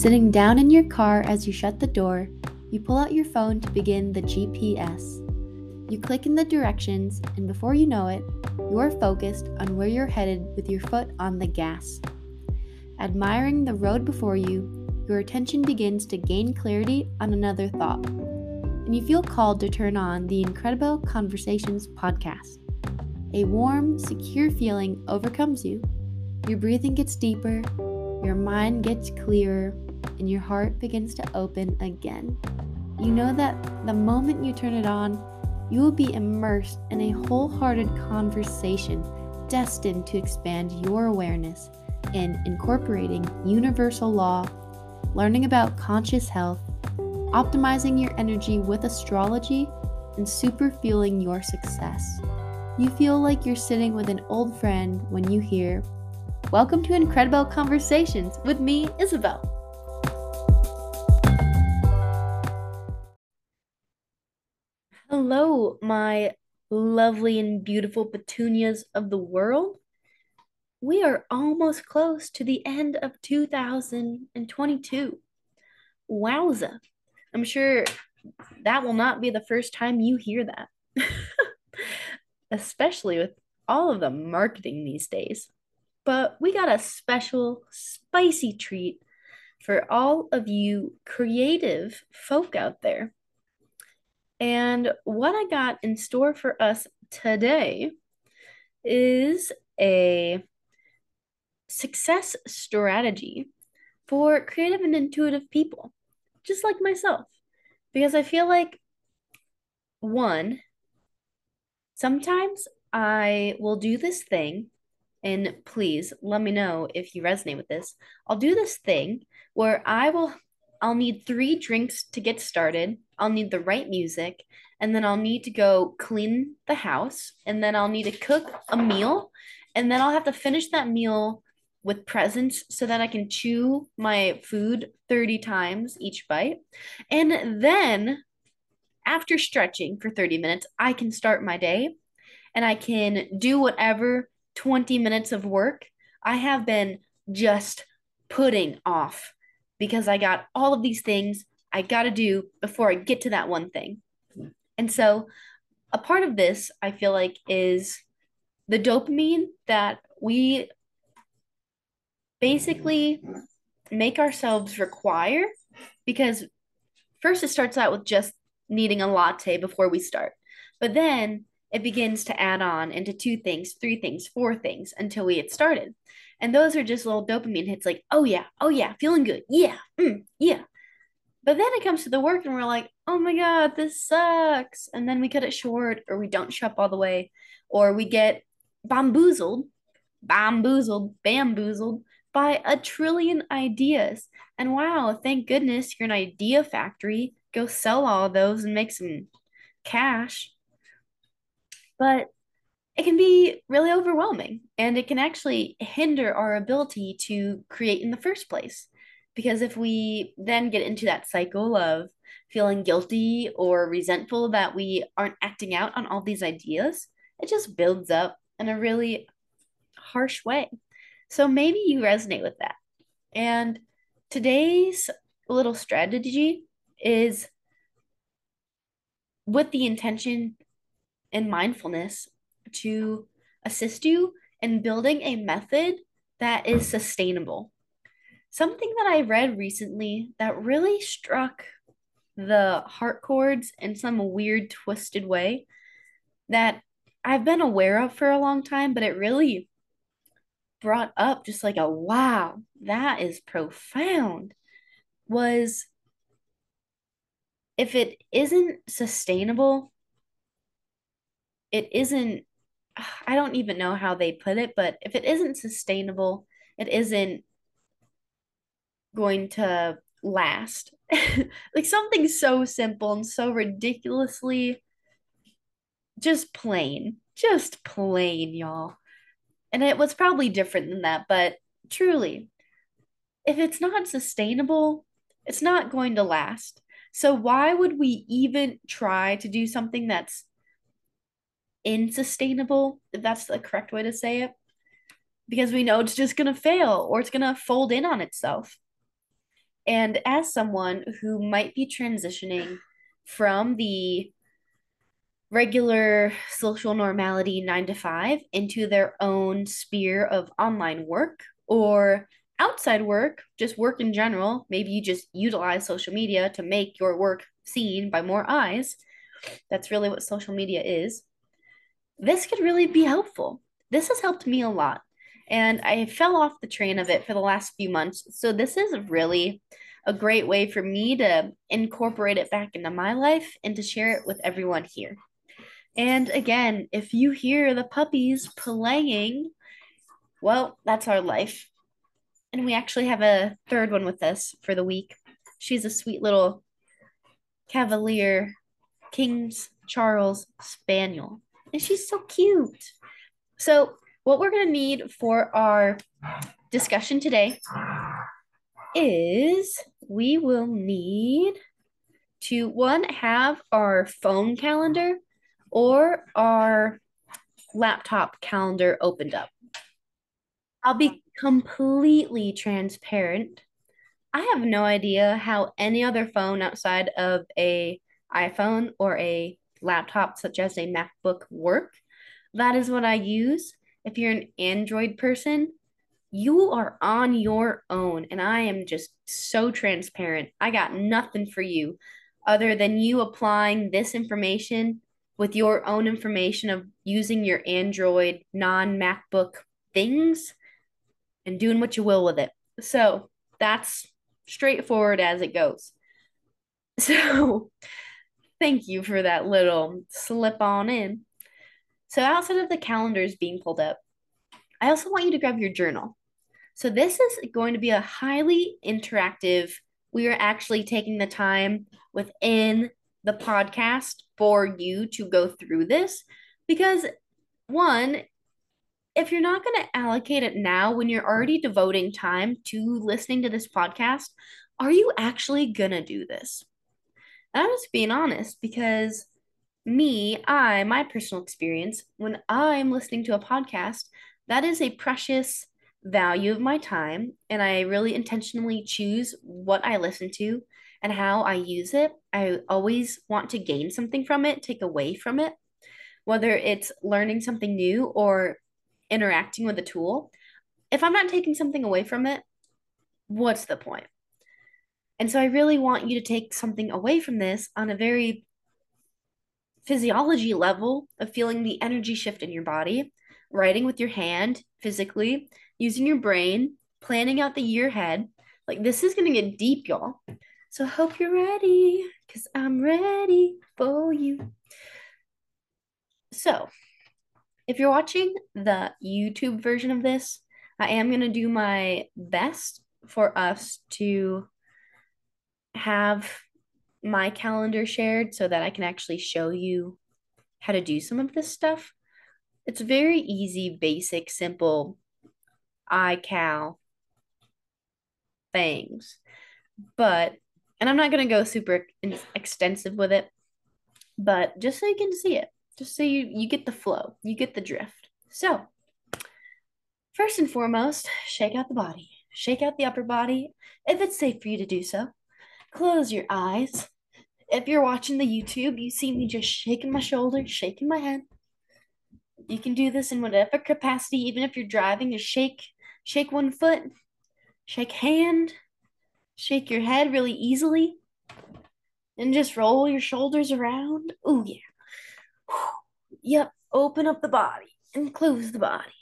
Sitting down in your car as you shut the door, you pull out your phone to begin the GPS. You click in the directions, and before you know it, you are focused on where you're headed with your foot on the gas. Admiring the road before you, your attention begins to gain clarity on another thought, and you feel called to turn on the Incredible Conversations podcast. A warm, secure feeling overcomes you. Your breathing gets deeper, your mind gets clearer, and your heart begins to open again. You know that the moment you turn it on, you will be immersed in a wholehearted conversation destined to expand your awareness in incorporating universal law learning about conscious health, optimizing your energy with astrology, and super fueling your success. You feel like you're sitting with an old friend when you hear, Welcome to Incredible Conversations with me, Isabel. Hello, my lovely and beautiful petunias of the world we are almost close to the end of 2022. Wowza. I'm sure that will not be the first time you hear that, especially with all of the marketing these days. But we got a special, spicy treat for all of you creative folk out there. And what I got in store for us today is a success strategy for creative and intuitive people, just like myself. Because I feel like, one, sometimes I will do this thing, and please let me know if you resonate with this. I'll do this thing where I will I'll need three drinks to get started. I'll need the right music, and then I'll need to go clean the house, and then I'll need to cook a meal, and then I'll have to finish that meal with presence so that I can chew my food 30 times each bite. And then after stretching for 30 minutes, I can start my day and I can do whatever 20 minutes of work I have been just putting off because I got all of these things I got to do before I get to that one thing. And so a part of this, I feel like, is the dopamine that we basically make ourselves require because first it starts out with just needing a latte before we start. But then it begins to add on into two things, three things, four things until we get started. And those are just little dopamine hits like, oh yeah, oh yeah, feeling good. Yeah, mm, yeah. But then it comes to the work and we're like, oh my God, this sucks. And then we cut it short or we don't show up all the way or we get bamboozled, bamboozled, bamboozled by a trillion ideas. And wow, thank goodness you're an idea factory. Go sell all those and make some cash. But it can be really overwhelming and it can actually hinder our ability to create in the first place. Because if we then get into that cycle of feeling guilty or resentful that we aren't acting out on all these ideas, it just builds up in a really harsh way. So maybe you resonate with that. And today's little strategy is with the intention and mindfulness to assist you in building a method that is sustainable. Something that I read recently that really struck the heart chords in some weird, twisted way that I've been aware of for a long time, but it really brought up just like a wow, that is profound was if it isn't sustainable, it isn't, I don't even know how they put it, but if it isn't sustainable, it isn't going to last. like something so simple and so ridiculously just plain, just plain, y'all. And it was probably different than that, but truly, if it's not sustainable, it's not going to last. So why would we even try to do something that's insustainable, if that's the correct way to say it? Because we know it's just going to fail or it's going to fold in on itself. And as someone who might be transitioning from the regular social normality nine to five into their own sphere of online work or outside work, just work in general. Maybe you just utilize social media to make your work seen by more eyes. That's really what social media is. This could really be helpful. This has helped me a lot. And I fell off the train of it for the last few months. So this is really a great way for me to incorporate it back into my life and to share it with everyone here. And again, if you hear the puppies playing, well, that's our life. And we actually have a third one with us for the week. She's a sweet little Cavalier King's Charles Spaniel. And she's so cute. So, what we're going to need for our discussion today is we will need to one have our phone calendar or our laptop calendar opened up. I'll be completely transparent. I have no idea how any other phone outside of a iPhone or a laptop such as a MacBook work. That is what I use. If you're an Android person, you are on your own and I am just so transparent. I got nothing for you other than you applying this information with your own information of using your Android non MacBook things and doing what you will with it. So that's straightforward as it goes. So thank you for that little slip on in. So outside of the calendars being pulled up, I also want you to grab your journal. So this is going to be a highly interactive. We are actually taking the time within the podcast for you to go through this because one if you're not going to allocate it now when you're already devoting time to listening to this podcast, are you actually going to do this? And I'm just being honest because me, I, my personal experience, when I'm listening to a podcast, that is a precious value of my time. And I really intentionally choose what I listen to and how I use it. I always want to gain something from it, take away from it, whether it's learning something new or interacting with a tool, if I'm not taking something away from it, what's the point? And so I really want you to take something away from this on a very physiology level of feeling the energy shift in your body, writing with your hand physically, using your brain, planning out the year ahead. Like this is going to get deep, y'all. So hope you're ready because I'm ready for you. So, if you're watching the YouTube version of this, I am going to do my best for us to have my calendar shared so that I can actually show you how to do some of this stuff. It's very easy, basic, simple iCal things. But, and I'm not going to go super extensive with it, but just so you can see it just so you you get the flow, you get the drift. So, first and foremost, shake out the body. Shake out the upper body if it's safe for you to do so. Close your eyes. If you're watching the YouTube, you see me just shaking my shoulders, shaking my head. You can do this in whatever capacity, even if you're driving, just shake shake one foot, shake hand, shake your head really easily, and just roll your shoulders around. Oh yeah. Yep, open up the body and close the body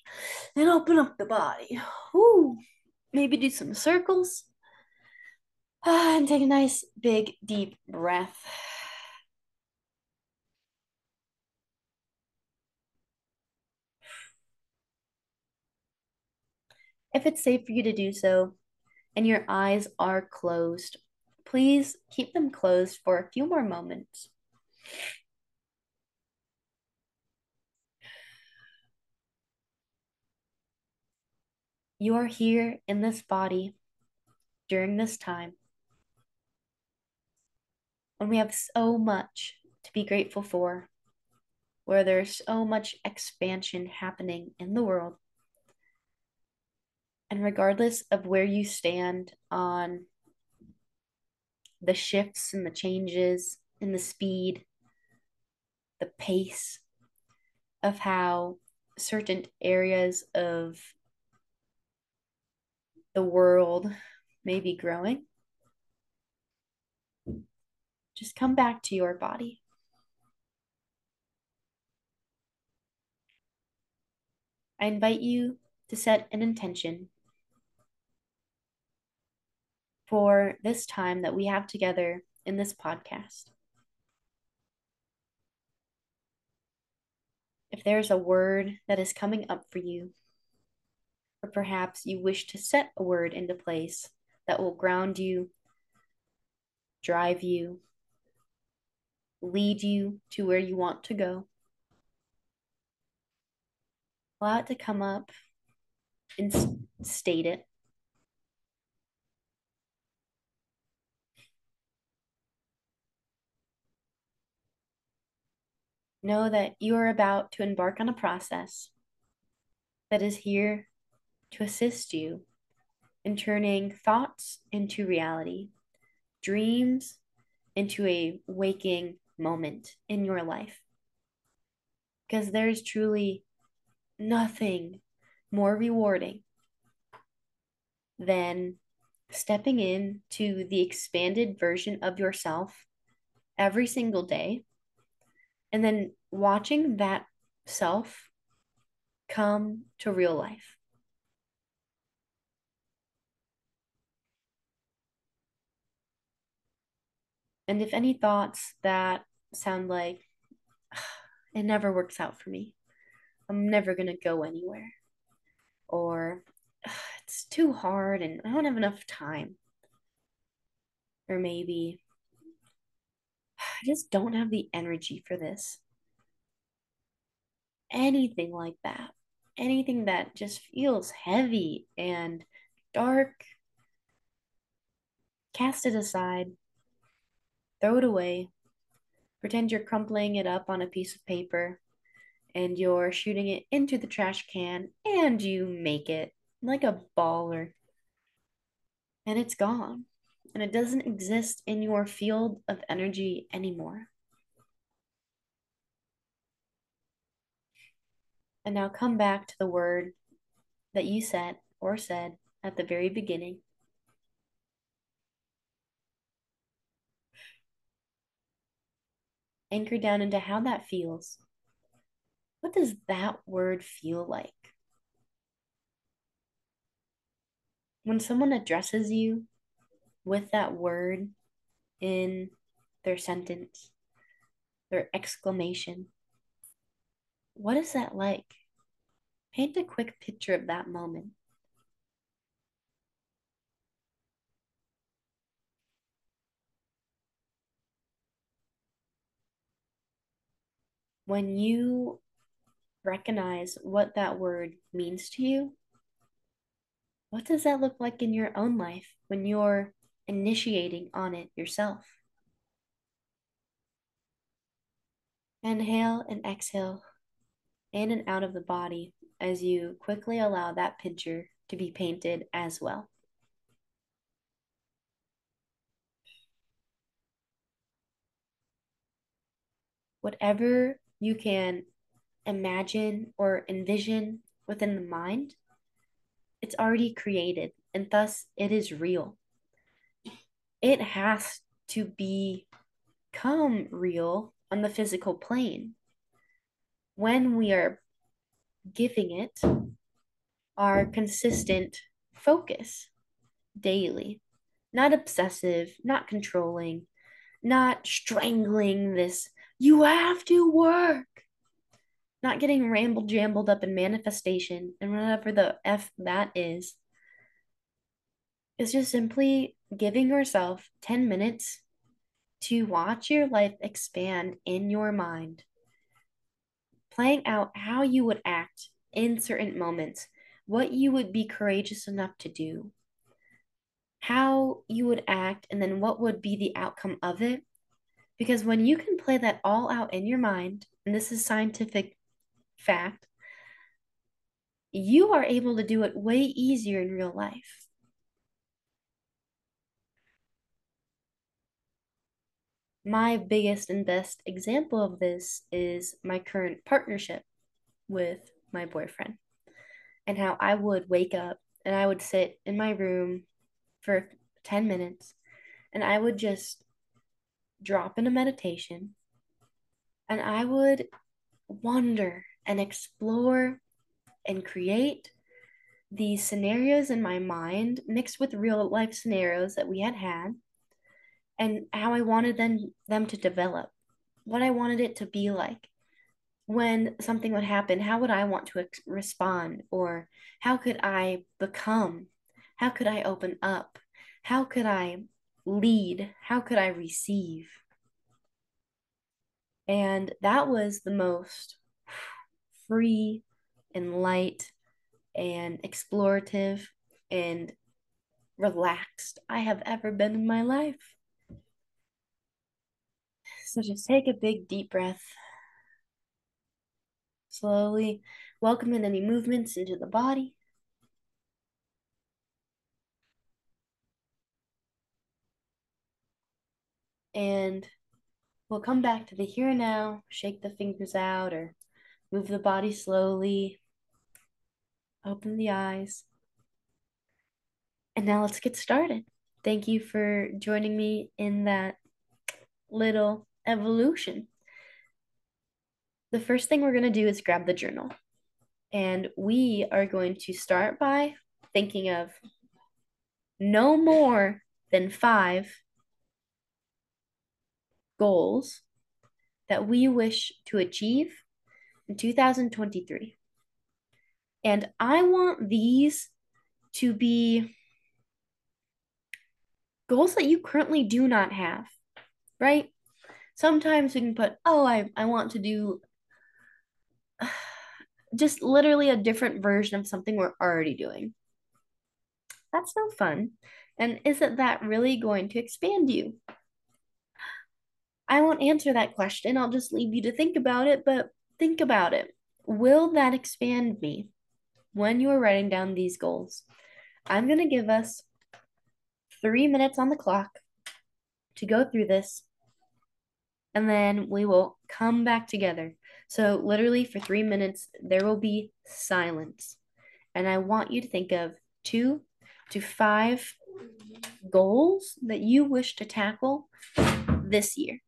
and open up the body. Ooh, maybe do some circles. Ah, and take a nice big deep breath. If it's safe for you to do so and your eyes are closed, please keep them closed for a few more moments. You are here in this body during this time. And we have so much to be grateful for, where there's so much expansion happening in the world. And regardless of where you stand on the shifts and the changes in the speed, the pace of how certain areas of the world may be growing. Just come back to your body. I invite you to set an intention for this time that we have together in this podcast. If there's a word that is coming up for you, or perhaps you wish to set a word into place that will ground you, drive you, lead you to where you want to go, allow it to come up and state it. Know that you are about to embark on a process that is here to assist you in turning thoughts into reality, dreams into a waking moment in your life. Because there's truly nothing more rewarding than stepping into the expanded version of yourself every single day and then watching that self come to real life. And if any thoughts that sound like it never works out for me, I'm never going to go anywhere, or it's too hard and I don't have enough time, or maybe I just don't have the energy for this. Anything like that. Anything that just feels heavy and dark. Cast it aside. Throw it away. Pretend you're crumpling it up on a piece of paper and you're shooting it into the trash can and you make it like a baller. And it's gone and it doesn't exist in your field of energy anymore. And now come back to the word that you said or said at the very beginning. Anchor down into how that feels. What does that word feel like? When someone addresses you with that word in their sentence, their exclamation. What is that like? Paint a quick picture of that moment. When you recognize what that word means to you, what does that look like in your own life when you're initiating on it yourself. Inhale and exhale in and out of the body as you quickly allow that picture to be painted as well. Whatever you can imagine or envision within the mind, it's already created and thus it is real. It has to become real on the physical plane. When we are giving it our consistent focus daily, not obsessive, not controlling, not strangling this, you have to work, not getting rambled jambled up in manifestation and whatever the F that is. It's just simply giving yourself 10 minutes to watch your life expand in your mind, playing out how you would act in certain moments, what you would be courageous enough to do, how you would act, and then what would be the outcome of it. Because when you can play that all out in your mind, and this is scientific fact, you are able to do it way easier in real life. my biggest and best example of this is my current partnership with my boyfriend and how I would wake up and I would sit in my room for 10 minutes and I would just drop into meditation and I would wonder and explore and create these scenarios in my mind mixed with real life scenarios that we had had and how I wanted them them to develop, what I wanted it to be like when something would happen, how would I want to ex- respond or how could I become? How could I open up? How could I lead? How could I receive? And that was the most free and light and explorative and relaxed I have ever been in my life. So just take a big deep breath. Slowly welcome in any movements into the body. And we'll come back to the here and now, shake the fingers out or move the body slowly, open the eyes. And now let's get started. Thank you for joining me in that little evolution. The first thing we're going to do is grab the journal. And we are going to start by thinking of no more than five goals that we wish to achieve in 2023. And I want these to be goals that you currently do not have, right? Sometimes we can put, oh, I, I want to do just literally a different version of something we're already doing. That's no fun. And isn't that really going to expand you? I won't answer that question. I'll just leave you to think about it, but think about it. Will that expand me when you are writing down these goals? I'm going to give us three minutes on the clock to go through this, and then we will come back together. So, literally, for three minutes, there will be silence. And I want you to think of two to five goals that you wish to tackle this year.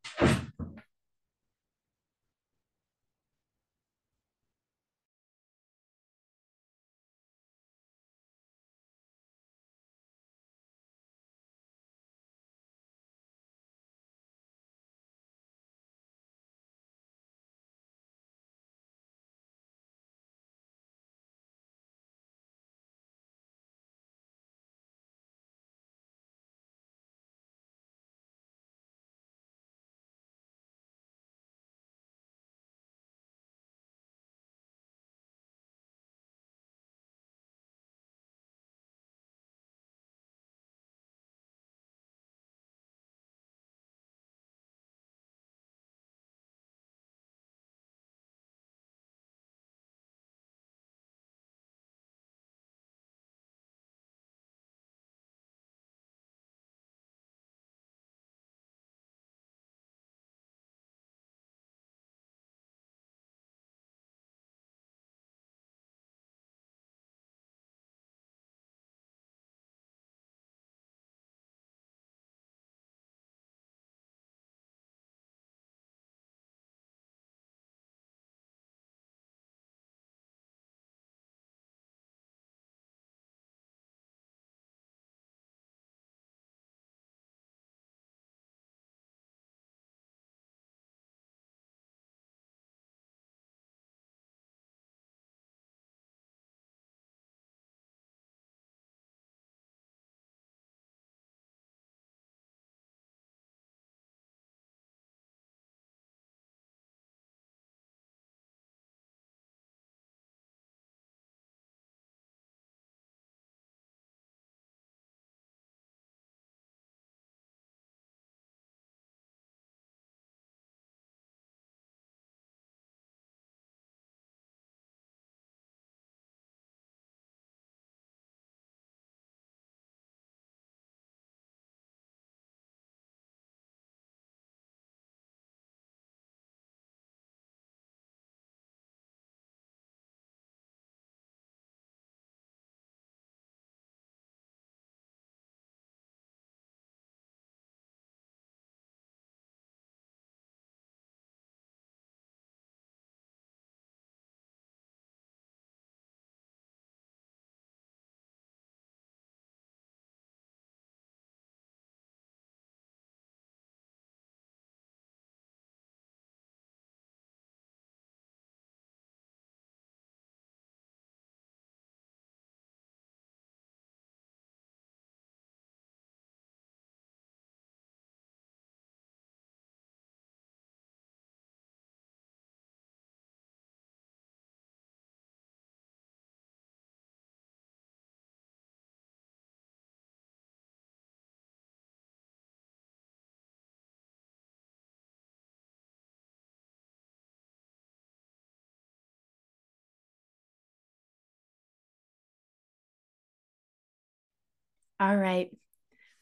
All right,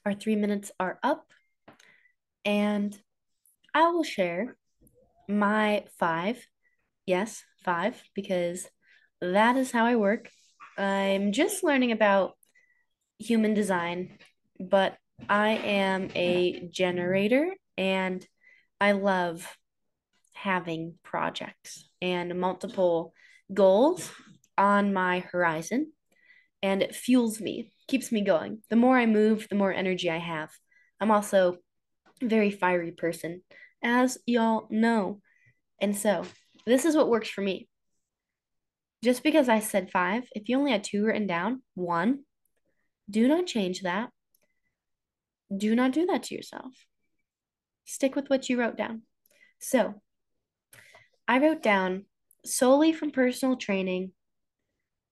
our three minutes are up, and I will share my five. Yes, five, because that is how I work. I'm just learning about human design, but I am a generator and I love having projects and multiple goals on my horizon. And it fuels me, keeps me going. The more I move, the more energy I have. I'm also a very fiery person, as y'all know. And so, this is what works for me. Just because I said five, if you only had two written down, one, do not change that. Do not do that to yourself. Stick with what you wrote down. So, I wrote down solely from personal training,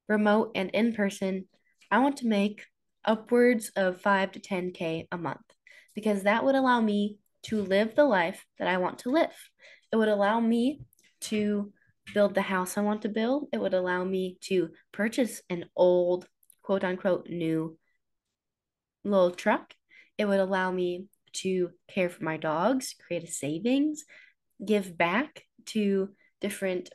remote and in person, I want to make upwards of 5 to 10K a month because that would allow me to live the life that I want to live. It would allow me to build the house I want to build. It would allow me to purchase an old, quote unquote, new little truck. It would allow me to care for my dogs, create a savings, give back to different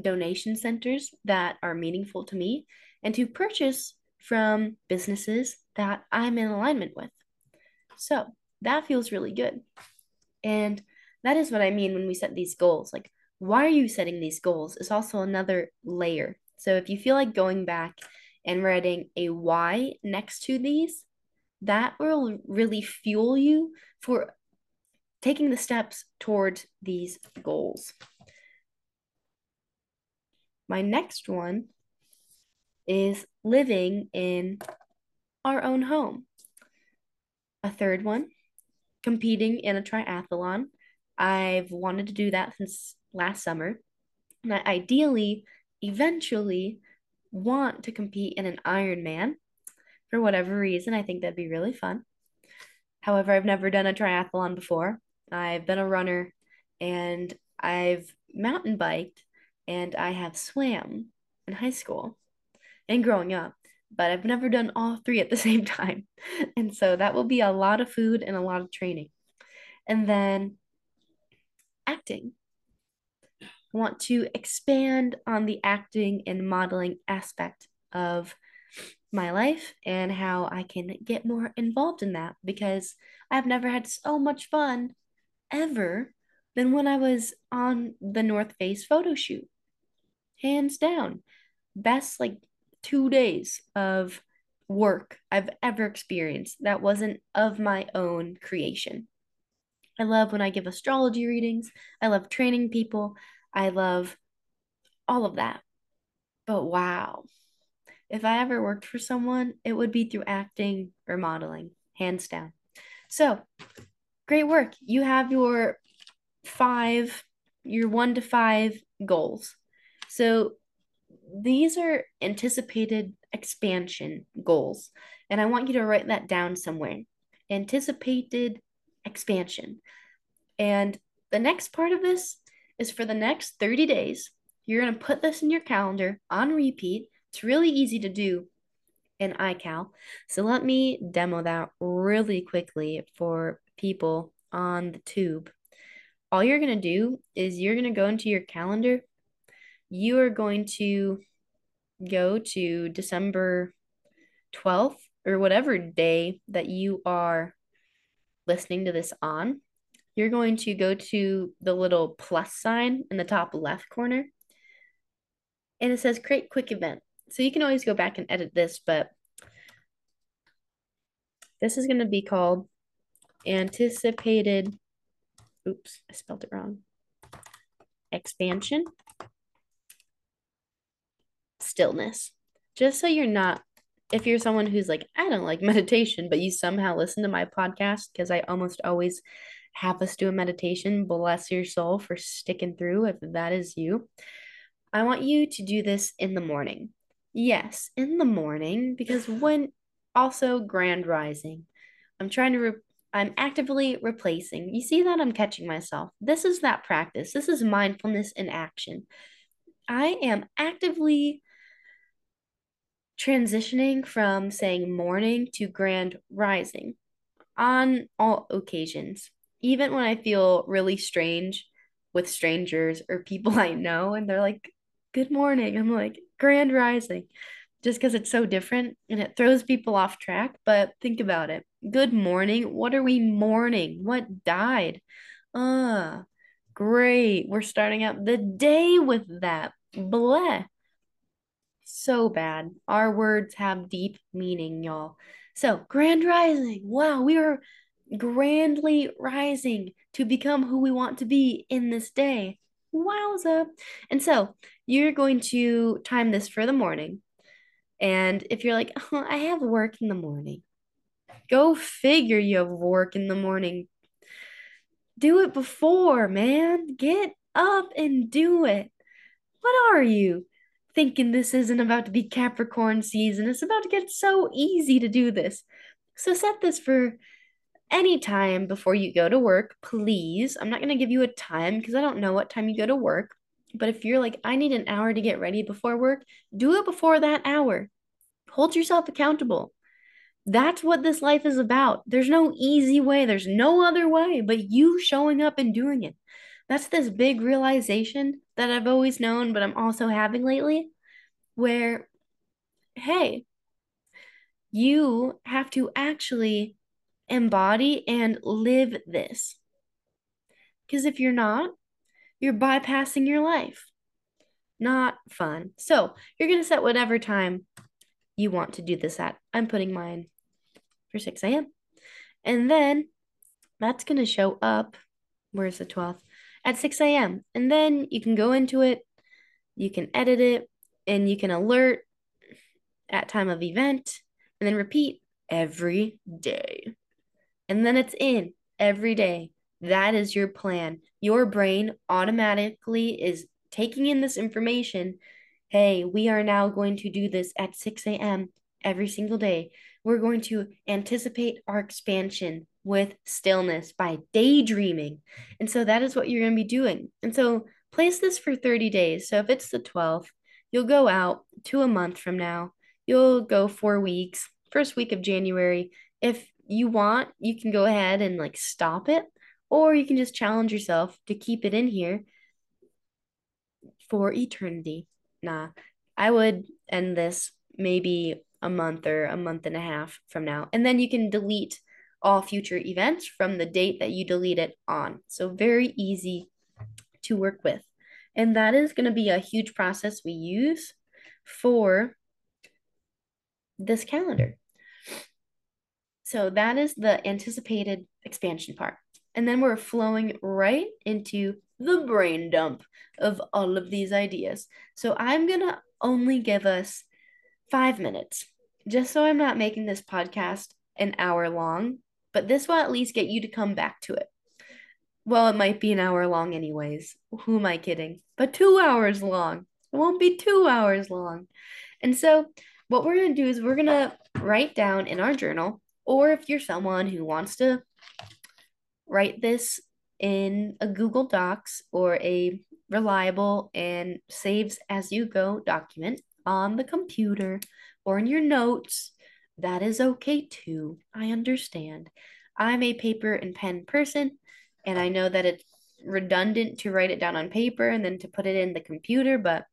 donation centers that are meaningful to me, and to purchase from businesses that I'm in alignment with. So that feels really good. And that is what I mean when we set these goals. Like, why are you setting these goals is also another layer. So if you feel like going back and writing a why next to these, that will really fuel you for taking the steps towards these goals. My next one is living in our own home. A third one, competing in a triathlon. I've wanted to do that since last summer. And I ideally, eventually, want to compete in an Ironman for whatever reason. I think that'd be really fun. However, I've never done a triathlon before. I've been a runner and I've mountain biked and I have swam in high school and growing up, but I've never done all three at the same time. And so that will be a lot of food and a lot of training. And then acting. I want to expand on the acting and modeling aspect of my life and how I can get more involved in that because I've never had so much fun ever than when I was on the North Face photo shoot. Hands down. Best like two days of work I've ever experienced that wasn't of my own creation. I love when I give astrology readings. I love training people. I love all of that. But wow, if I ever worked for someone, it would be through acting or modeling, hands down. So, great work. You have your five, your one to five goals. So, these are anticipated expansion goals. And I want you to write that down somewhere. Anticipated expansion. And the next part of this is for the next 30 days, you're going to put this in your calendar on repeat. It's really easy to do in iCal. So let me demo that really quickly for people on the tube. All you're going to do is you're going to go into your calendar. You are going to go to December 12th or whatever day that you are listening to this on, you're going to go to the little plus sign in the top left corner. And it says create quick event. So you can always go back and edit this, but this is going to be called anticipated. Oops, I spelled it wrong. Expansion. Stillness. Just so you're not if you're someone who's like, I don't like meditation, but you somehow listen to my podcast because I almost always have us do a meditation, bless your soul for sticking through if that is you. I want you to do this in the morning. Yes, in the morning, because when also grand rising, I'm trying to, re- I'm actively replacing. You see that I'm catching myself. This is that practice. This is mindfulness in action. I am actively transitioning from saying morning to grand rising on all occasions, even when I feel really strange with strangers or people I know, and they're like, Good morning. I'm like, Grand rising, just because it's so different and it throws people off track. But think about it. Good morning. What are we mourning? What died? Ah, great. We're starting out the day with that. Bleh. So bad. Our words have deep meaning, y'all. So, grand rising. Wow, we are grandly rising to become who we want to be in this day. Wowza. And so, you're going to time this for the morning. And if you're like, oh, I have work in the morning, go figure you have work in the morning. Do it before, man. Get up and do it. What are you? Thinking this isn't about to be Capricorn season. It's about to get so easy to do this. So set this for any time before you go to work, please. I'm not going to give you a time because I don't know what time you go to work. But if you're like, I need an hour to get ready before work, do it before that hour. Hold yourself accountable. That's what this life is about. There's no easy way, there's no other way but you showing up and doing it. That's this big realization that I've always known, but I'm also having lately, where, hey, you have to actually embody and live this. Because if you're not, you're bypassing your life. Not fun. So you're going to set whatever time you want to do this at. I'm putting mine for 6 a.m. And then that's going to show up. Where's the 12th? At 6 a.m. And then you can go into it, you can edit it, and you can alert at time of event, and then repeat every day. And then it's in every day. That is your plan. Your brain automatically is taking in this information. Hey, we are now going to do this at 6 a.m. every single day. We're going to anticipate our expansion with stillness by daydreaming. And so that is what you're going to be doing. And so place this for 30 days. So if it's the 12th, you'll go out to a month from now. You'll go four weeks, first week of January. If you want, you can go ahead and like stop it, or you can just challenge yourself to keep it in here for eternity. Nah, I would end this maybe a month or a month and a half from now. And then you can delete all future events from the date that you delete it on. So very easy to work with. And that is going to be a huge process we use for this calendar. So that is the anticipated expansion part. And then we're flowing right into the brain dump of all of these ideas. So I'm going to only give us five minutes, just so I'm not making this podcast an hour long, but this will at least get you to come back to it. Well, it might be an hour long, anyways. Who am I kidding? But two hours long. It won't be two hours long. And so, what we're going to do is we're going to write down in our journal, or if you're someone who wants to write this in a Google Docs or a reliable and saves as you go document on the computer or in your notes, that is okay too. I understand. I'm a paper and pen person, and I know that it's redundant to write it down on paper and then to put it in the computer, but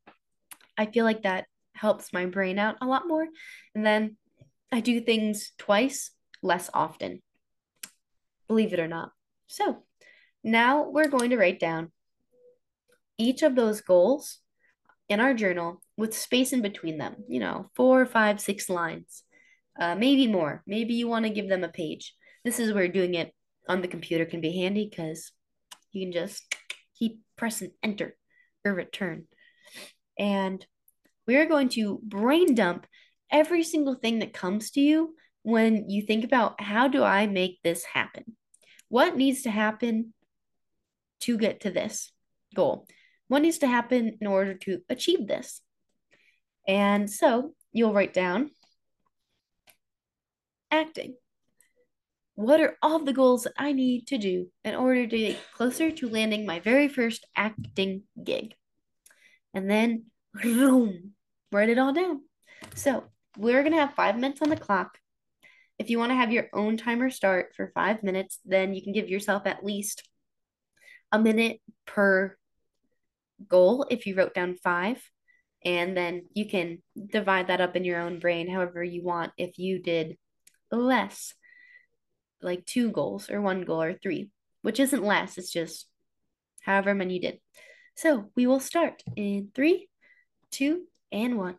I feel like that helps my brain out a lot more. And then I do things twice less often, believe it or not. So now we're going to write down each of those goals in our journal with space in between them, you know, four, five, six lines, uh, maybe more. Maybe you want to give them a page. This is where doing it on the computer can be handy because you can just keep pressing enter or return. And we're going to brain dump every single thing that comes to you when you think about how do I make this happen? What needs to happen to get to this goal? What needs to happen in order to achieve this? And so you'll write down acting. What are all the goals that I need to do in order to get closer to landing my very first acting gig? And then, boom, write it all down. So we're going to have five minutes on the clock. If you want to have your own timer start for five minutes, then you can give yourself at least a minute per goal if you wrote down five. And then you can divide that up in your own brain however you want if you did less, like two goals or one goal or three, which isn't less, it's just however many you did. So we will start in three, two, and one.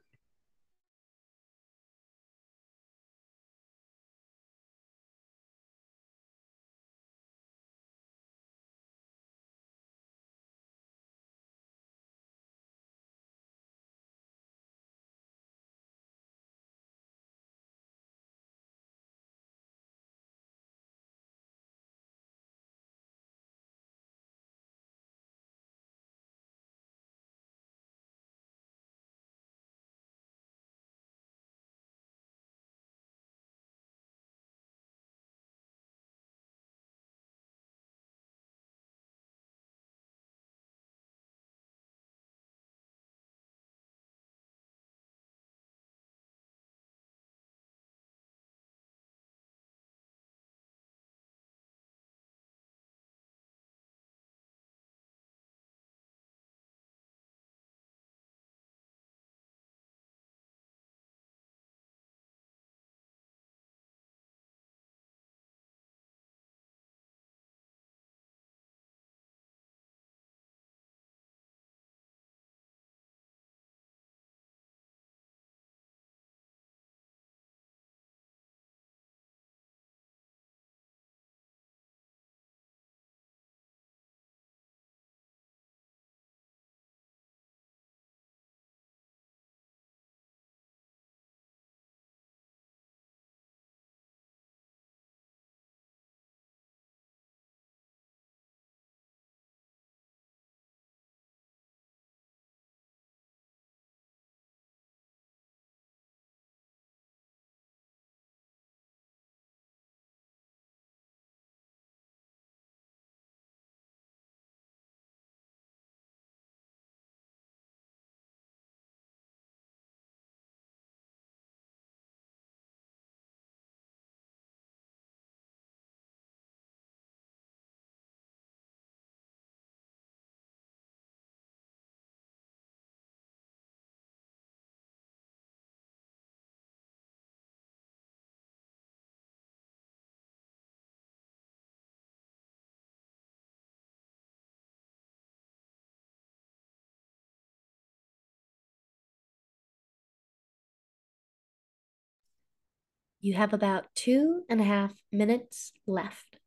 You have about two and a half minutes left.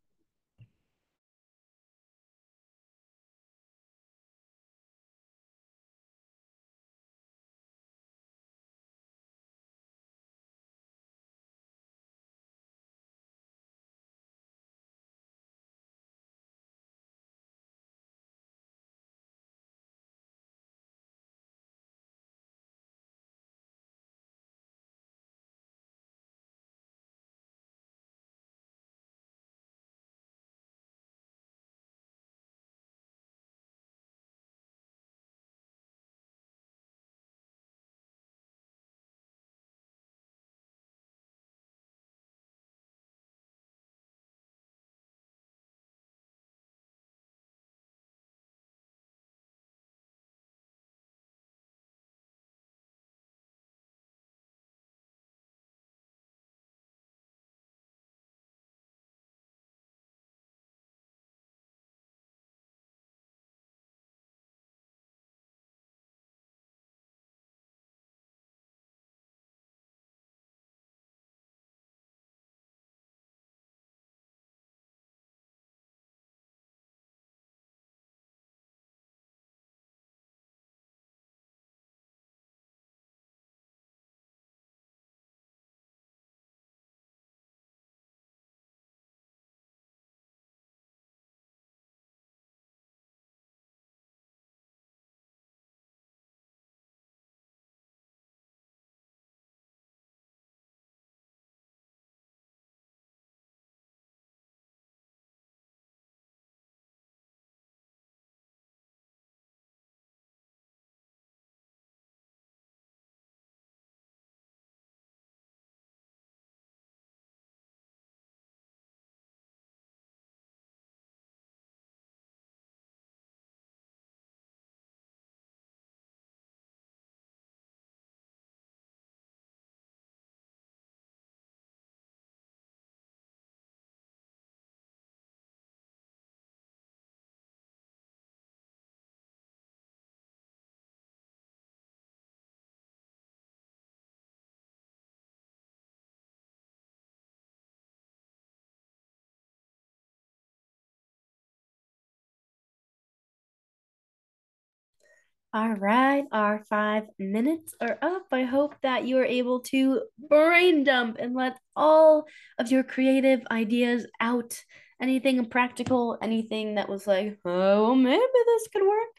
All right, our five minutes are up. I hope that you are able to brain dump and let all of your creative ideas out. Anything practical, anything that was like, oh, maybe this could work.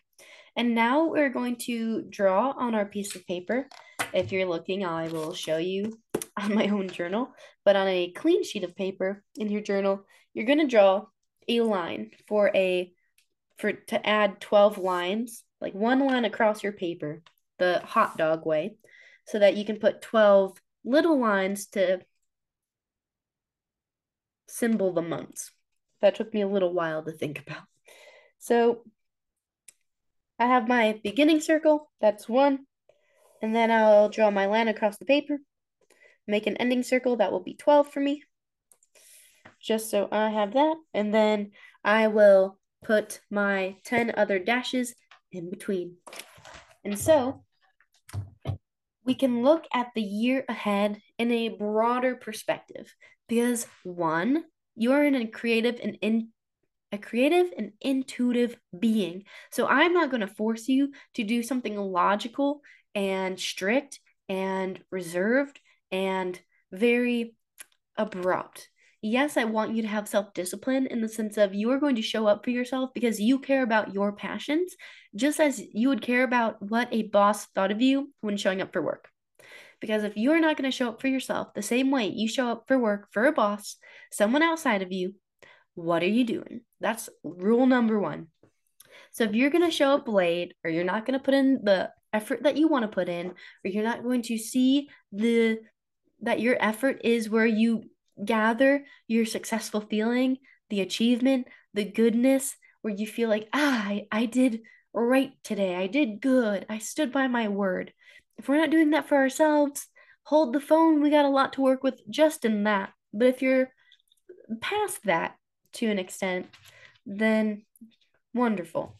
And now we're going to draw on our piece of paper. If you're looking, I will show you on my own journal, but on a clean sheet of paper in your journal, you're going to draw a line for a for to add 12 lines like one line across your paper, the hot dog way, so that you can put 12 little lines to symbol the months. That took me a little while to think about. So I have my beginning circle, that's one, and then I'll draw my line across the paper, make an ending circle, that will be 12 for me, just so I have that, and then I will put my 10 other dashes in between. And so we can look at the year ahead in a broader perspective because one, you are in a creative and in a creative and intuitive being. So I'm not going to force you to do something logical and strict and reserved and very abrupt yes, I want you to have self discipline in the sense of you are going to show up for yourself because you care about your passions, just as you would care about what a boss thought of you when showing up for work. Because if you are not going to show up for yourself the same way you show up for work for a boss, someone outside of you, what are you doing? That's rule number one. So if you're going to show up late or you're not going to put in the effort that you want to put in, or you're not going to see the that your effort is where you gather your successful feeling, the achievement, the goodness, where you feel like, ah, I, I did right today. I did good. I stood by my word. If we're not doing that for ourselves, hold the phone. We got a lot to work with just in that. But if you're past that to an extent, then wonderful.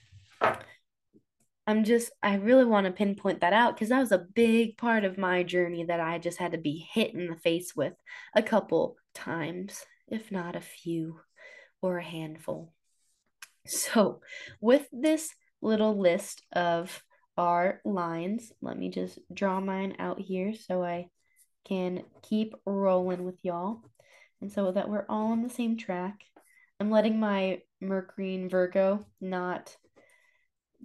I'm just, I really want to pinpoint that out because that was a big part of my journey that I just had to be hit in the face with a couple times, if not a few or a handful. So, with this little list of our lines, let me just draw mine out here so I can keep rolling with y'all. And so that we're all on the same track, I'm letting my Mercury and Virgo not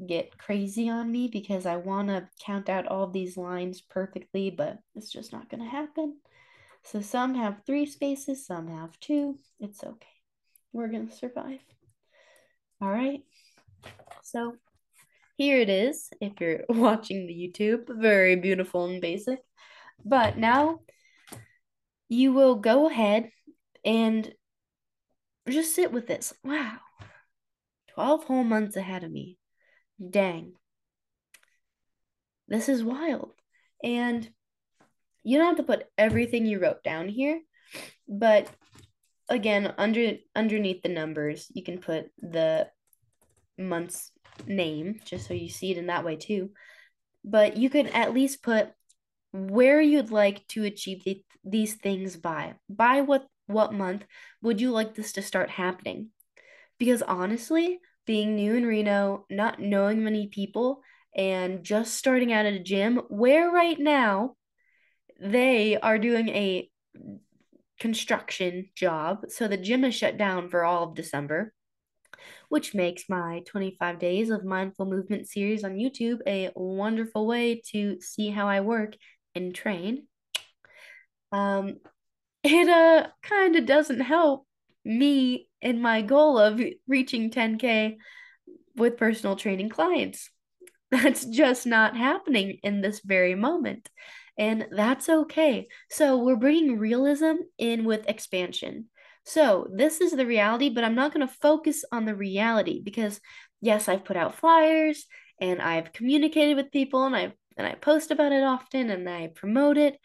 get crazy on me because I want to count out all these lines perfectly, but it's just not going to happen. So some have three spaces, some have two. It's okay. We're going to survive. All right. So here it is if you're watching the YouTube. Very beautiful and basic. But now you will go ahead and just sit with this. Wow. 12 whole months ahead of me. Dang. This is wild. And you don't have to put everything you wrote down here, but again, under underneath the numbers, you can put the month's name just so you see it in that way too. But you could at least put where you'd like to achieve the, these things by. By what what month would you like this to start happening? Because honestly, being new in Reno, not knowing many people, and just starting out at a gym where right now they are doing a construction job. So the gym is shut down for all of December, which makes my 25 days of mindful movement series on YouTube a wonderful way to see how I work and train. Um, it uh kind of doesn't help me in my goal of reaching 10K with personal training clients. That's just not happening in this very moment. And that's okay. So we're bringing realism in with expansion. So this is the reality, but I'm not going to focus on the reality because yes, I've put out flyers and I've communicated with people and I and I post about it often and I promote it.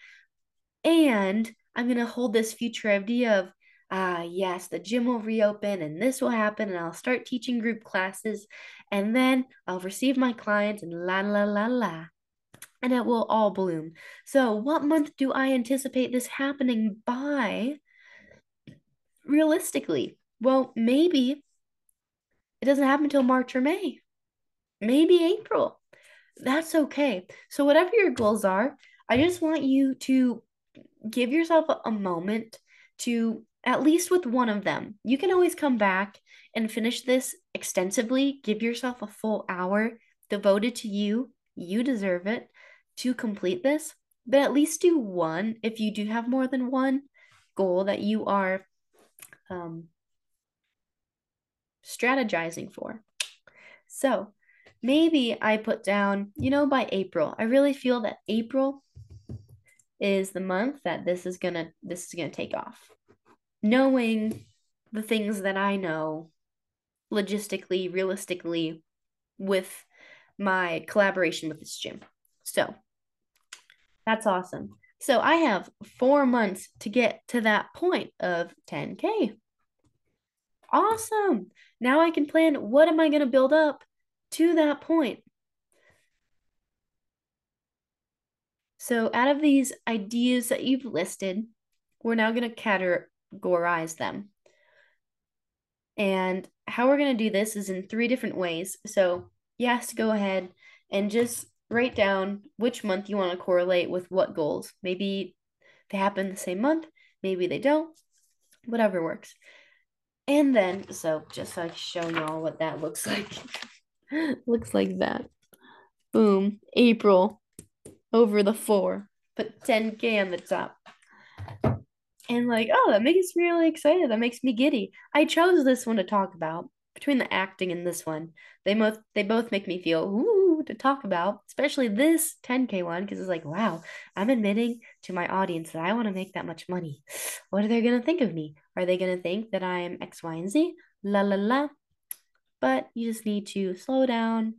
And I'm going to hold this future idea of ah, yes, the gym will reopen and this will happen, and I'll start teaching group classes, and then I'll receive my clients, and la la la la, and it will all bloom. So, what month do I anticipate this happening by? Realistically, well, maybe it doesn't happen until March or May, maybe April. That's okay. So, whatever your goals are, I just want you to give yourself a moment to at least with one of them. You can always come back and finish this extensively. Give yourself a full hour devoted to you. You deserve it to complete this, but at least do one if you do have more than one goal that you are um, strategizing for. So maybe I put down, you know, by April. I really feel that April is the month that this is gonna this is gonna take off. Knowing the things that I know logistically, realistically, with my collaboration with this gym. So that's awesome. So I have four months to get to that point of 10K. Awesome. Now I can plan what am I going to build up to that point. So out of these ideas that you've listed, we're now going to categorize them. And how we're going to do this is in three different ways. So yes, go ahead and just write down which month you want to correlate with what goals. Maybe they happen the same month, maybe they don't, whatever works. And then, so just like show y'all what that looks like. looks like that. Boom, April over the four, put 10K on the top. And like, oh, that makes me really excited. That makes me giddy. I chose this one to talk about between the acting and this one. They both they both make me feel ooh to talk about, especially this 10K one, because it's like, wow, I'm admitting to my audience that I want to make that much money. What are they going to think of me? Are they going to think that I'm X, Y, and Z? La, la, la. But you just need to slow down.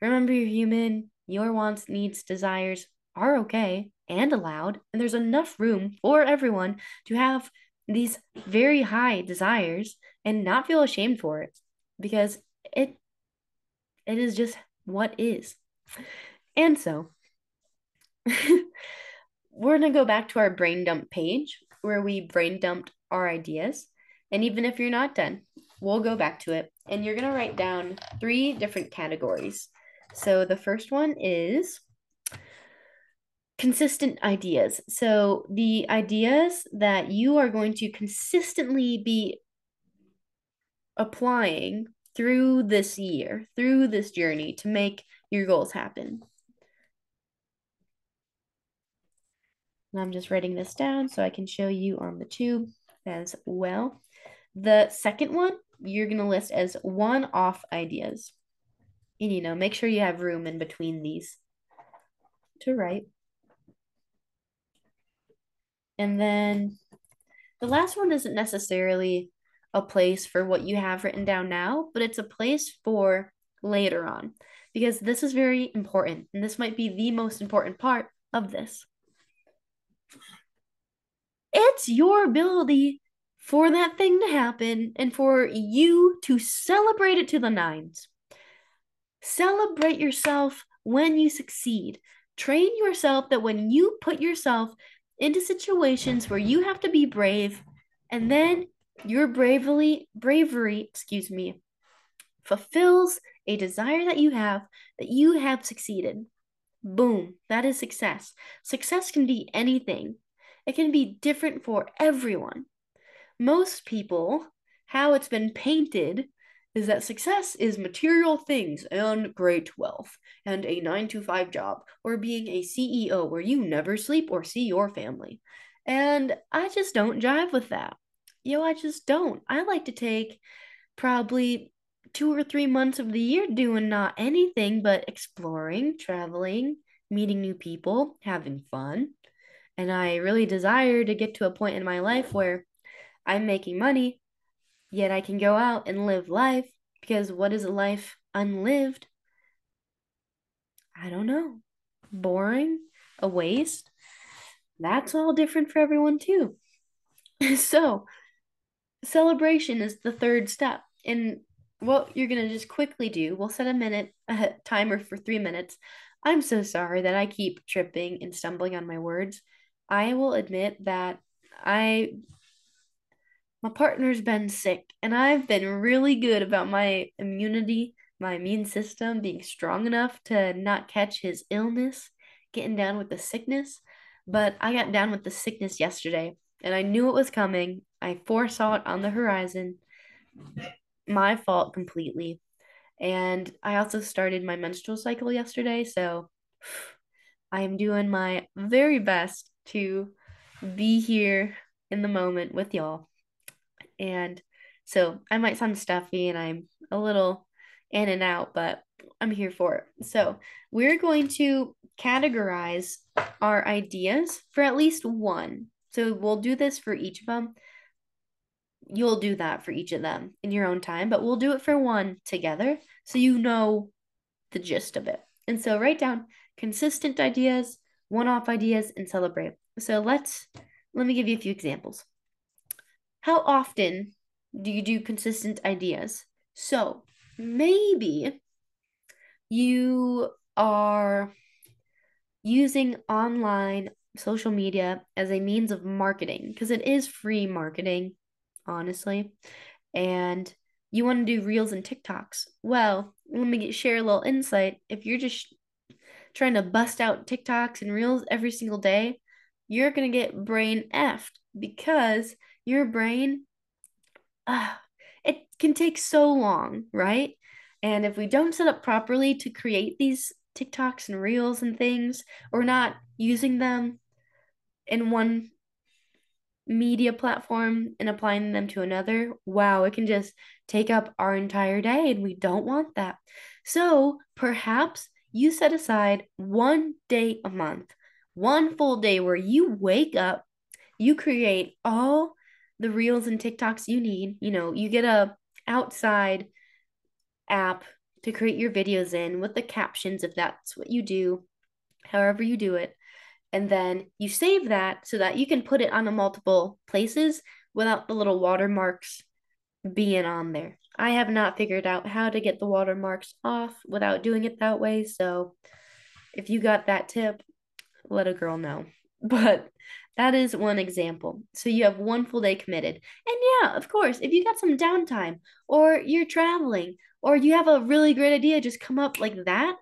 Remember, you're human. Your wants, needs, desires are okay and allowed. And there's enough room for everyone to have these very high desires and not feel ashamed for it because it it is just what is. And so we're going to go back to our brain dump page where we brain dumped our ideas. And even if you're not done, we'll go back to it. And you're going to write down three different categories. So the first one is consistent ideas. So the ideas that you are going to consistently be applying through this year, through this journey to make your goals happen. And I'm just writing this down so I can show you on the tube as well. The second one, you're going to list as one off ideas. And, you know, make sure you have room in between these to write. And then the last one isn't necessarily a place for what you have written down now, but it's a place for later on because this is very important and this might be the most important part of this. It's your ability for that thing to happen and for you to celebrate it to the nines. Celebrate yourself when you succeed. Train yourself that when you put yourself into situations where you have to be brave and then your bravery, bravery, excuse me, fulfills a desire that you have that you have succeeded. Boom, that is success. Success can be anything. It can be different for everyone. Most people, how it's been painted is that success is material things and great wealth and a 9 to 5 job or being a CEO where you never sleep or see your family. And I just don't jive with that yo, I just don't. I like to take probably two or three months of the year doing not anything but exploring, traveling, meeting new people, having fun. And I really desire to get to a point in my life where I'm making money, yet I can go out and live life because what is a life unlived? I don't know. Boring, a waste. That's all different for everyone, too. so, celebration is the third step. And what you're going to just quickly do, we'll set a minute, a timer for three minutes. I'm so sorry that I keep tripping and stumbling on my words. I will admit that I, my partner's been sick and I've been really good about my immunity my immune system being strong enough to not catch his illness, getting down with the sickness. But I got down with the sickness yesterday and I knew it was coming. I foresaw it on the horizon. My fault completely. And I also started my menstrual cycle yesterday, so I am doing my very best to be here in the moment with y'all. And so I might sound stuffy and I'm a little in and out, but I'm here for it. So we're going to categorize our ideas for at least one. So we'll do this for each of them. You'll do that for each of them in your own time, but we'll do it for one together so you know the gist of it. And so write down consistent ideas, one-off ideas, and celebrate. So let's let me give you a few examples. How often do you do consistent ideas? So maybe you are using online social media as a means of marketing because it is free marketing, honestly. And you want to do reels and TikToks. Well, let me share a little insight. If you're just trying to bust out TikToks and reels every single day, you're going to get brain effed because your brain, uh, it can take so long, right? And if we don't set up properly to create these TikToks and reels and things, or not using them in one media platform and applying them to another, wow, it can just take up our entire day, and we don't want that. So perhaps you set aside one day a month, one full day where you wake up, you create all the reels and TikToks you need. You know, you get a outside app to create your videos in with the captions if that's what you do, however you do it. And then you save that so that you can put it on a multiple places without the little watermarks being on there. I have not figured out how to get the watermarks off without doing it that way. So if you got that tip, let a girl know. But that is one example. So you have one full day committed. And yeah, of course, if you got some downtime or you're traveling or you have a really great idea just come up like that,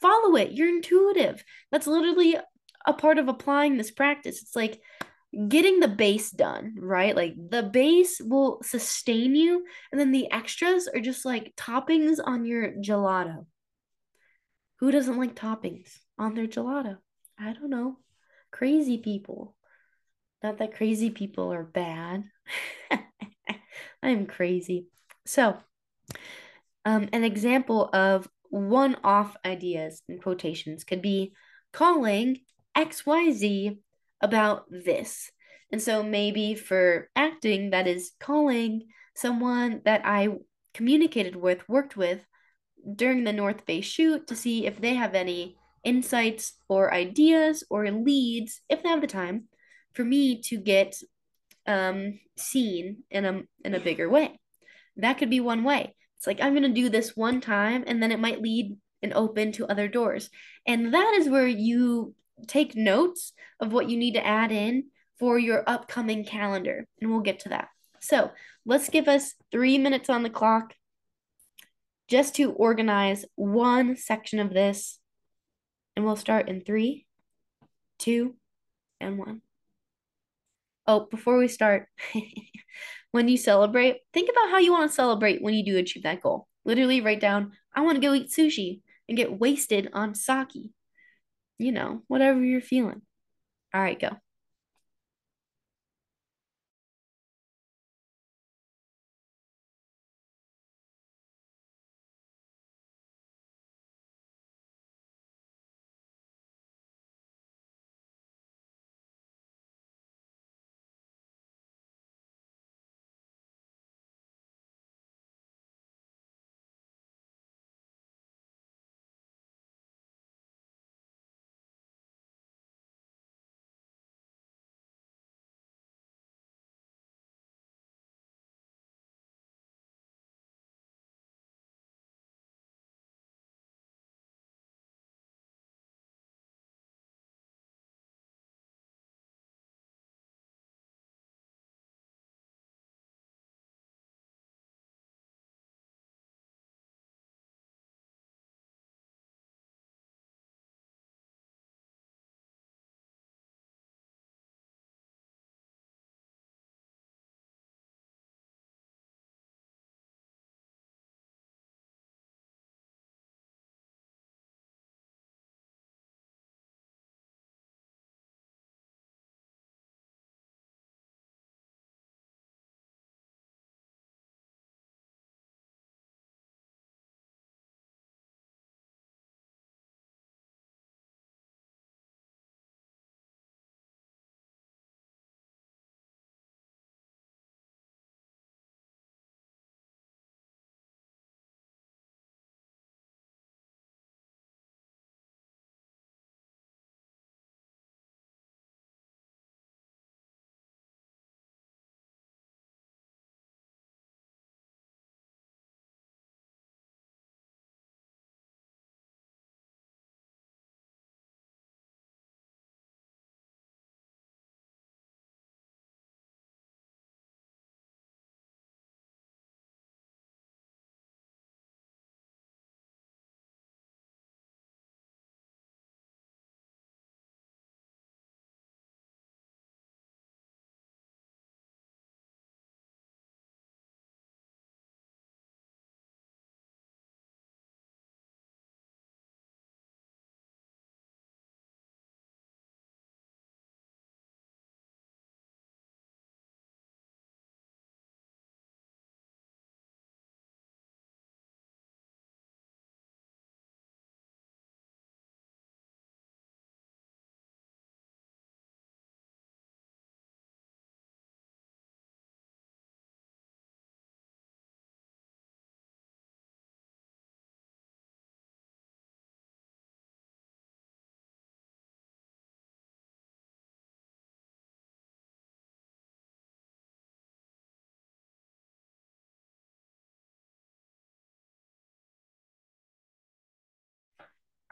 follow it. You're intuitive. That's literally a part of applying this practice. It's like getting the base done, right? Like the base will sustain you, and then the extras are just like toppings on your gelato. Who doesn't like toppings on their gelato? I don't know. Crazy people. Not that crazy people are bad. I'm crazy. So, um, an example of one off ideas in quotations could be calling XYZ about this. And so maybe for acting, that is calling someone that I communicated with, worked with during the North Bay shoot to see if they have any insights or ideas or leads, if they have the time, for me to get um, seen in a in a bigger way. That could be one way. It's like I'm gonna do this one time, and then it might lead and open to other doors. And that is where you take notes of what you need to add in for your upcoming calendar, and we'll get to that. So let's give us three minutes on the clock just to organize one section of this, and we'll start in three, two, and one. Oh, before we start, when you celebrate, think about how you want to celebrate when you do achieve that goal. Literally write down, I want to go eat sushi and get wasted on sake you know, whatever you're feeling. All right, go.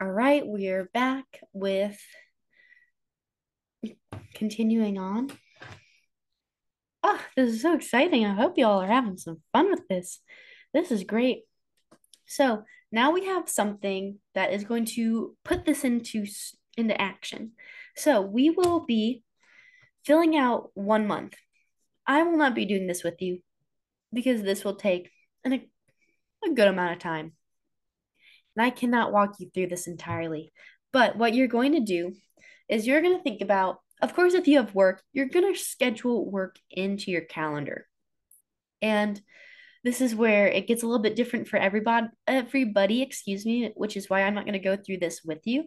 All right, we're back with continuing on. Oh, this is so exciting. I hope y'all are having some fun with this. This is great. So now we have something that is going to put this into into action. So we will be filling out one month. I will not be doing this with you because this will take an, a good amount of time. And I cannot walk you through this entirely. But what you're going to do is you're going to think about, of course, if you have work, you're going to schedule work into your calendar. And this is where it gets a little bit different for everybody everybody excuse me which is why i'm not going to go through this with you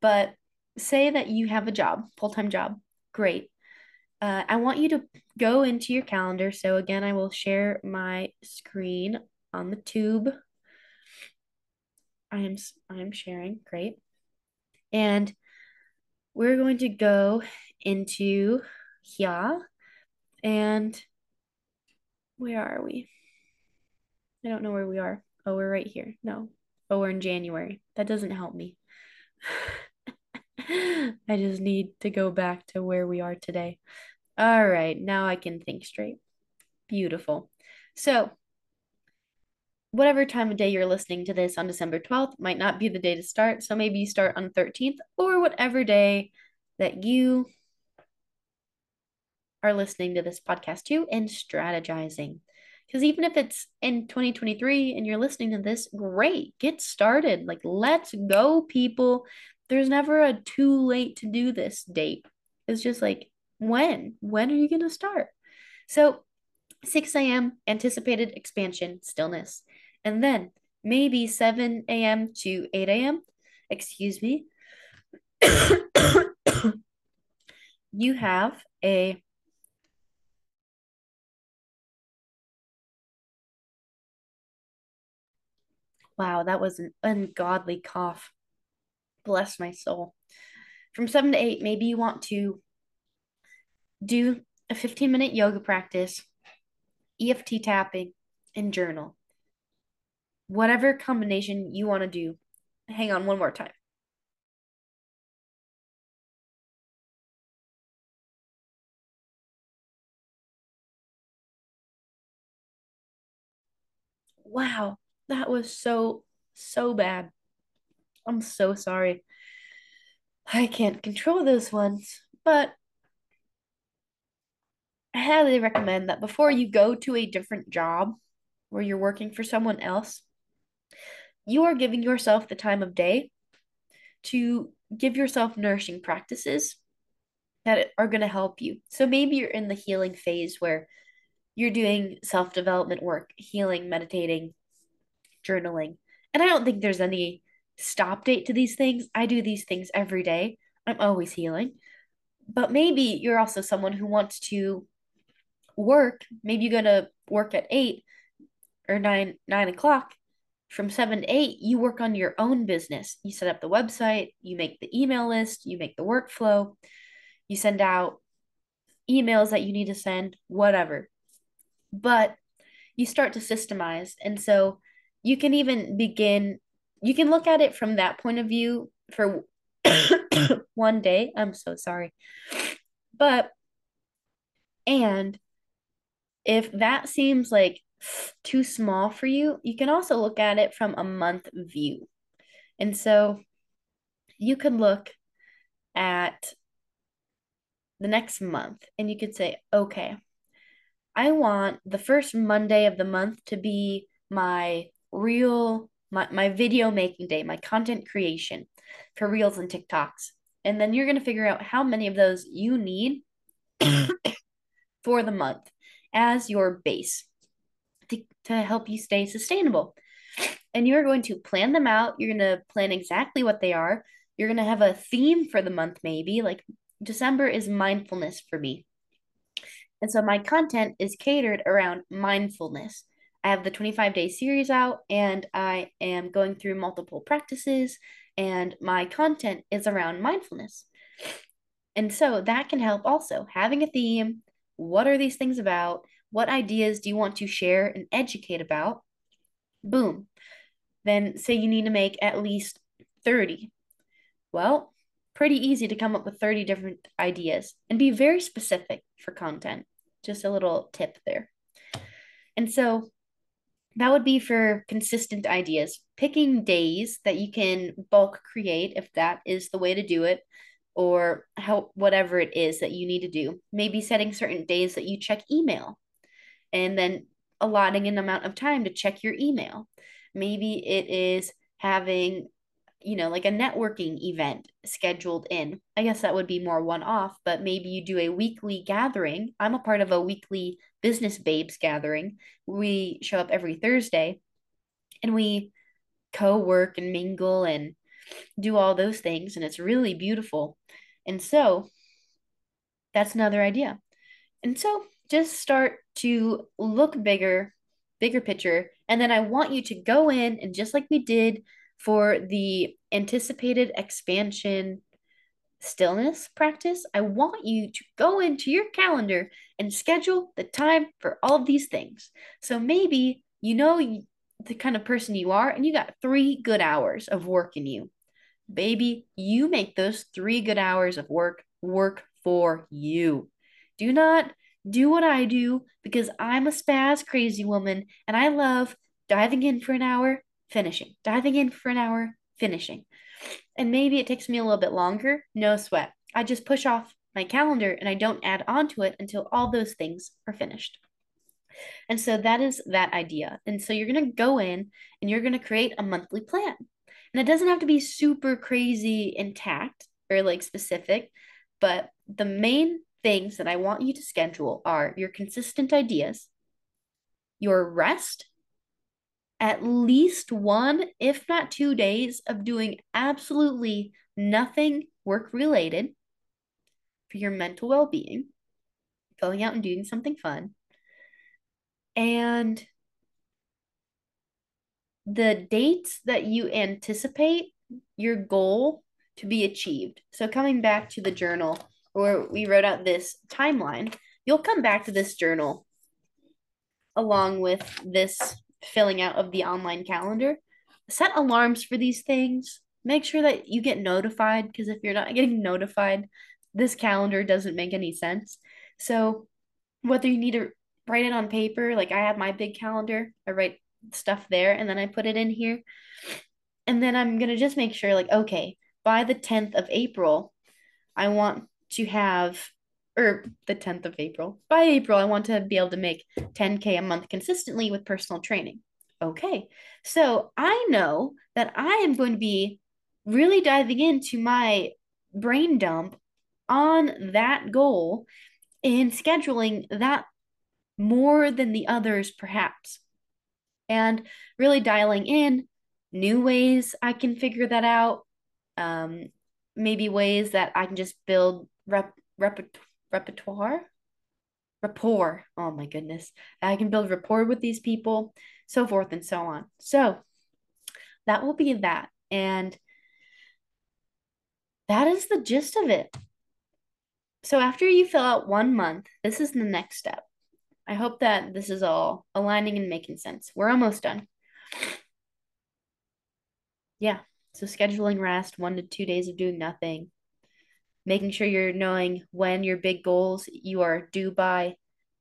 but say that you have a job full-time job great uh, i want you to go into your calendar so again i will share my screen on the tube i am i'm sharing great and we're going to go into here and where are we I don't know where we are. Oh, we're right here. No. Oh, we're in January. That doesn't help me. I just need to go back to where we are today. All right, now I can think straight. Beautiful. So, whatever time of day you're listening to this on December 12th might not be the day to start. So maybe you start on 13th or whatever day that you are listening to this podcast too and strategizing. Because even if it's in 2023 and you're listening to this, great, get started. Like, let's go, people. There's never a too late to do this date. It's just like, when? When are you going to start? So, 6 a.m., anticipated expansion, stillness. And then maybe 7 a.m. to 8 a.m., excuse me, you have a Wow, that was an ungodly cough. Bless my soul. From seven to eight, maybe you want to do a 15 minute yoga practice, EFT tapping, and journal. Whatever combination you want to do. Hang on one more time. Wow, that was so, so bad. I'm so sorry. I can't control those ones, but I highly recommend that before you go to a different job where you're working for someone else, you are giving yourself the time of day to give yourself nourishing practices that are going to help you. So maybe you're in the healing phase where you're doing self development work, healing, meditating, journaling. And I don't think there's any stop date to these things. I do these things every day. I'm always healing. But maybe you're also someone who wants to work. Maybe you're gonna work at eight or nine nine o'clock. From seven to eight, you work on your own business. You set up the website, you make the email list, you make the workflow, you send out emails that you need to send, whatever. But you start to systemize. And so you can even begin you can look at it from that point of view for one day i'm so sorry but and if that seems like too small for you you can also look at it from a month view and so you could look at the next month and you could say okay i want the first monday of the month to be my real my, my video making day, my content creation for reels and TikToks. And then you're going to figure out how many of those you need for the month as your base to, to help you stay sustainable. And you're going to plan them out. You're going to plan exactly what they are. You're going to have a theme for the month, maybe. Like December is mindfulness for me. And so my content is catered around mindfulness. I have the 25 day series out and I am going through multiple practices, and my content is around mindfulness. And so that can help also having a theme. What are these things about? What ideas do you want to share and educate about? Boom. Then say you need to make at least 30. Well, pretty easy to come up with 30 different ideas and be very specific for content. Just a little tip there. And so that would be for consistent ideas, picking days that you can bulk create if that is the way to do it, or how whatever it is that you need to do. Maybe setting certain days that you check email and then allotting an amount of time to check your email. Maybe it is having you know, like a networking event scheduled in. I guess that would be more one off, but maybe you do a weekly gathering. I'm a part of a weekly business babes gathering. We show up every Thursday and we co work and mingle and do all those things. And it's really beautiful. And so that's another idea. And so just start to look bigger, bigger picture. And then I want you to go in and just like we did for the anticipated expansion stillness practice, I want you to go into your calendar and schedule the time for all of these things. So maybe you know the kind of person you are and you got three good hours of work in you. Baby, you make those three good hours of work work for you. Do not do what I do because I'm a spaz crazy woman and I love diving in for an hour, finishing, diving in for an hour, finishing. And maybe it takes me a little bit longer, no sweat. I just push off my calendar and I don't add on to it until all those things are finished. And so that is that idea. And so you're going to go in and you're going to create a monthly plan. And it doesn't have to be super crazy intact or like specific, but the main things that I want you to schedule are your consistent ideas, your rest, at least one, if not two days of doing absolutely nothing work related for your mental well being, going out and doing something fun, and the dates that you anticipate your goal to be achieved. So, coming back to the journal where we wrote out this timeline, you'll come back to this journal along with this filling out of the online calendar. Set alarms for these things. Make sure that you get notified because if you're not getting notified, this calendar doesn't make any sense. So, whether you need to write it on paper, like I have my big calendar, I write stuff there and then I put it in here. And then I'm going to just make sure, like, okay, by the 10th of April, I want to have or the 10th of April. By April, I want to be able to make 10K a month consistently with personal training. Okay, so I know that I am going to be really diving into my brain dump on that goal and scheduling that more than the others, perhaps, and really dialing in new ways I can figure that out. Um, maybe ways that I can just build rep, repertoire repertoire? Rapport. Oh my goodness. I can build rapport with these people so forth and so on. So that will be that. And that is the gist of it. So after you fill out one month this is the next step. I hope that this is all aligning and making sense. We're almost done. Yeah. So scheduling rest one to two days of doing nothing making sure you're knowing when your big goals you are due by,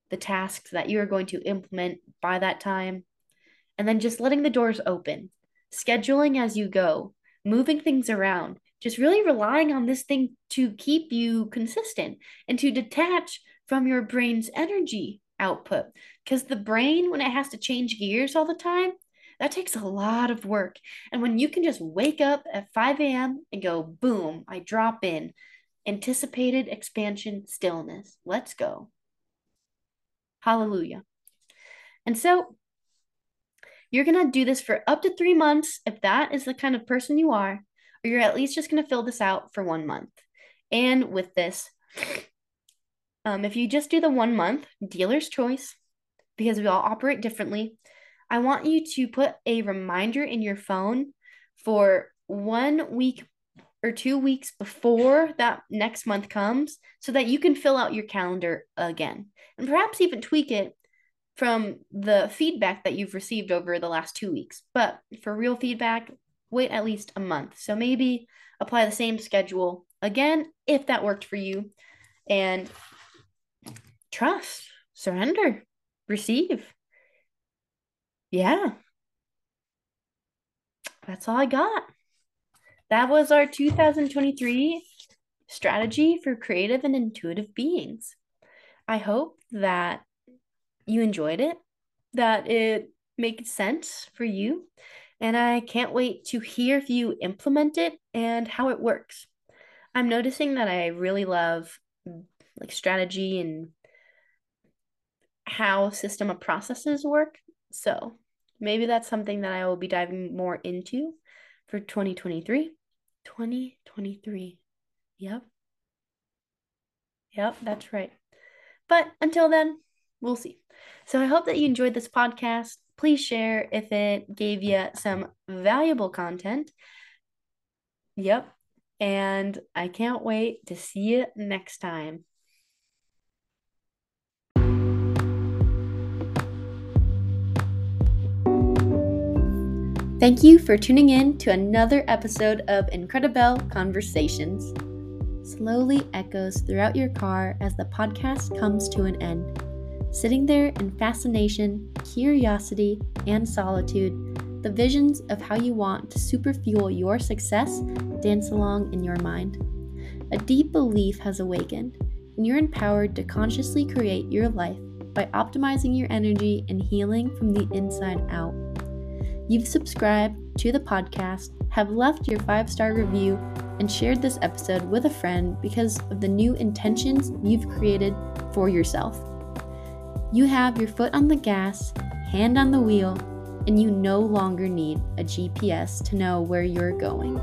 the tasks that you are going to implement by that time, and then just letting the doors open, scheduling as you go, moving things around, just really relying on this thing to keep you consistent and to detach from your brain's energy output. Because the brain, when it has to change gears all the time, that takes a lot of work. And when you can just wake up at 5 a.m. and go, boom, I drop in, Anticipated expansion stillness. Let's go. Hallelujah. And so you're going to do this for up to three months if that is the kind of person you are, or you're at least just going to fill this out for one month. And with this, um, if you just do the one month, dealer's choice, because we all operate differently, I want you to put a reminder in your phone for one week or two weeks before that next month comes so that you can fill out your calendar again and perhaps even tweak it from the feedback that you've received over the last two weeks. But for real feedback, wait at least a month. So maybe apply the same schedule again if that worked for you. And trust, surrender, receive. Yeah. That's all I got. That was our 2023 strategy for creative and intuitive beings. I hope that you enjoyed it, that it makes sense for you, and I can't wait to hear if you implement it and how it works. I'm noticing that I really love like strategy and how system of processes work. So maybe that's something that I will be diving more into for 2023. 2023. Yep. Yep, that's right. But until then, we'll see. So I hope that you enjoyed this podcast. Please share if it gave you some valuable content. Yep. And I can't wait to see you next time. Thank you for tuning in to another episode of Incredible Conversations. Slowly echoes throughout your car as the podcast comes to an end. Sitting there in fascination, curiosity, and solitude, the visions of how you want to superfuel your success dance along in your mind. A deep belief has awakened, and you're empowered to consciously create your life by optimizing your energy and healing from the inside out. You've subscribed to the podcast, have left your five star review, and shared this episode with a friend because of the new intentions you've created for yourself. You have your foot on the gas, hand on the wheel, and you no longer need a GPS to know where you're going.